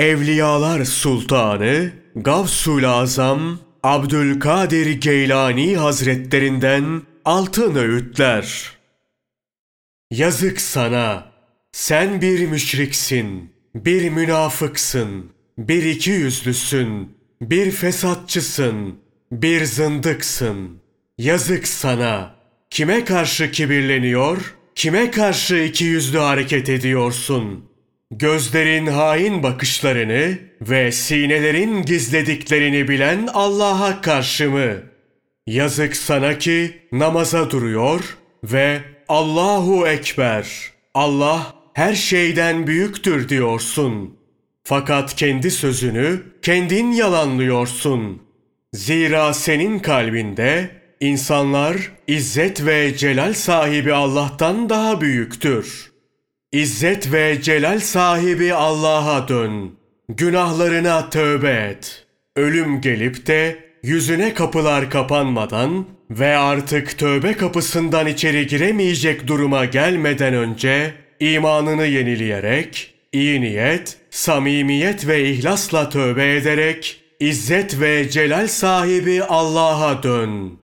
Evliyalar Sultanı Gavsul Azam Abdülkadir Geylani Hazretlerinden altın öğütler. Yazık sana. Sen bir müşriksin, bir münafıksın, bir iki yüzlüsün, bir fesatçısın, bir zındıksın. Yazık sana. Kime karşı kibirleniyor, kime karşı iki yüzlü hareket ediyorsun? Gözlerin hain bakışlarını ve sinelerin gizlediklerini bilen Allah'a karşı mı? Yazık sana ki namaza duruyor ve Allahu Ekber, Allah her şeyden büyüktür diyorsun. Fakat kendi sözünü kendin yalanlıyorsun. Zira senin kalbinde insanlar izzet ve celal sahibi Allah'tan daha büyüktür. İzzet ve celal sahibi Allah'a dön. Günahlarına tövbe et. Ölüm gelip de yüzüne kapılar kapanmadan ve artık tövbe kapısından içeri giremeyecek duruma gelmeden önce imanını yenileyerek, iyi niyet, samimiyet ve ihlasla tövbe ederek, İzzet ve celal sahibi Allah'a dön.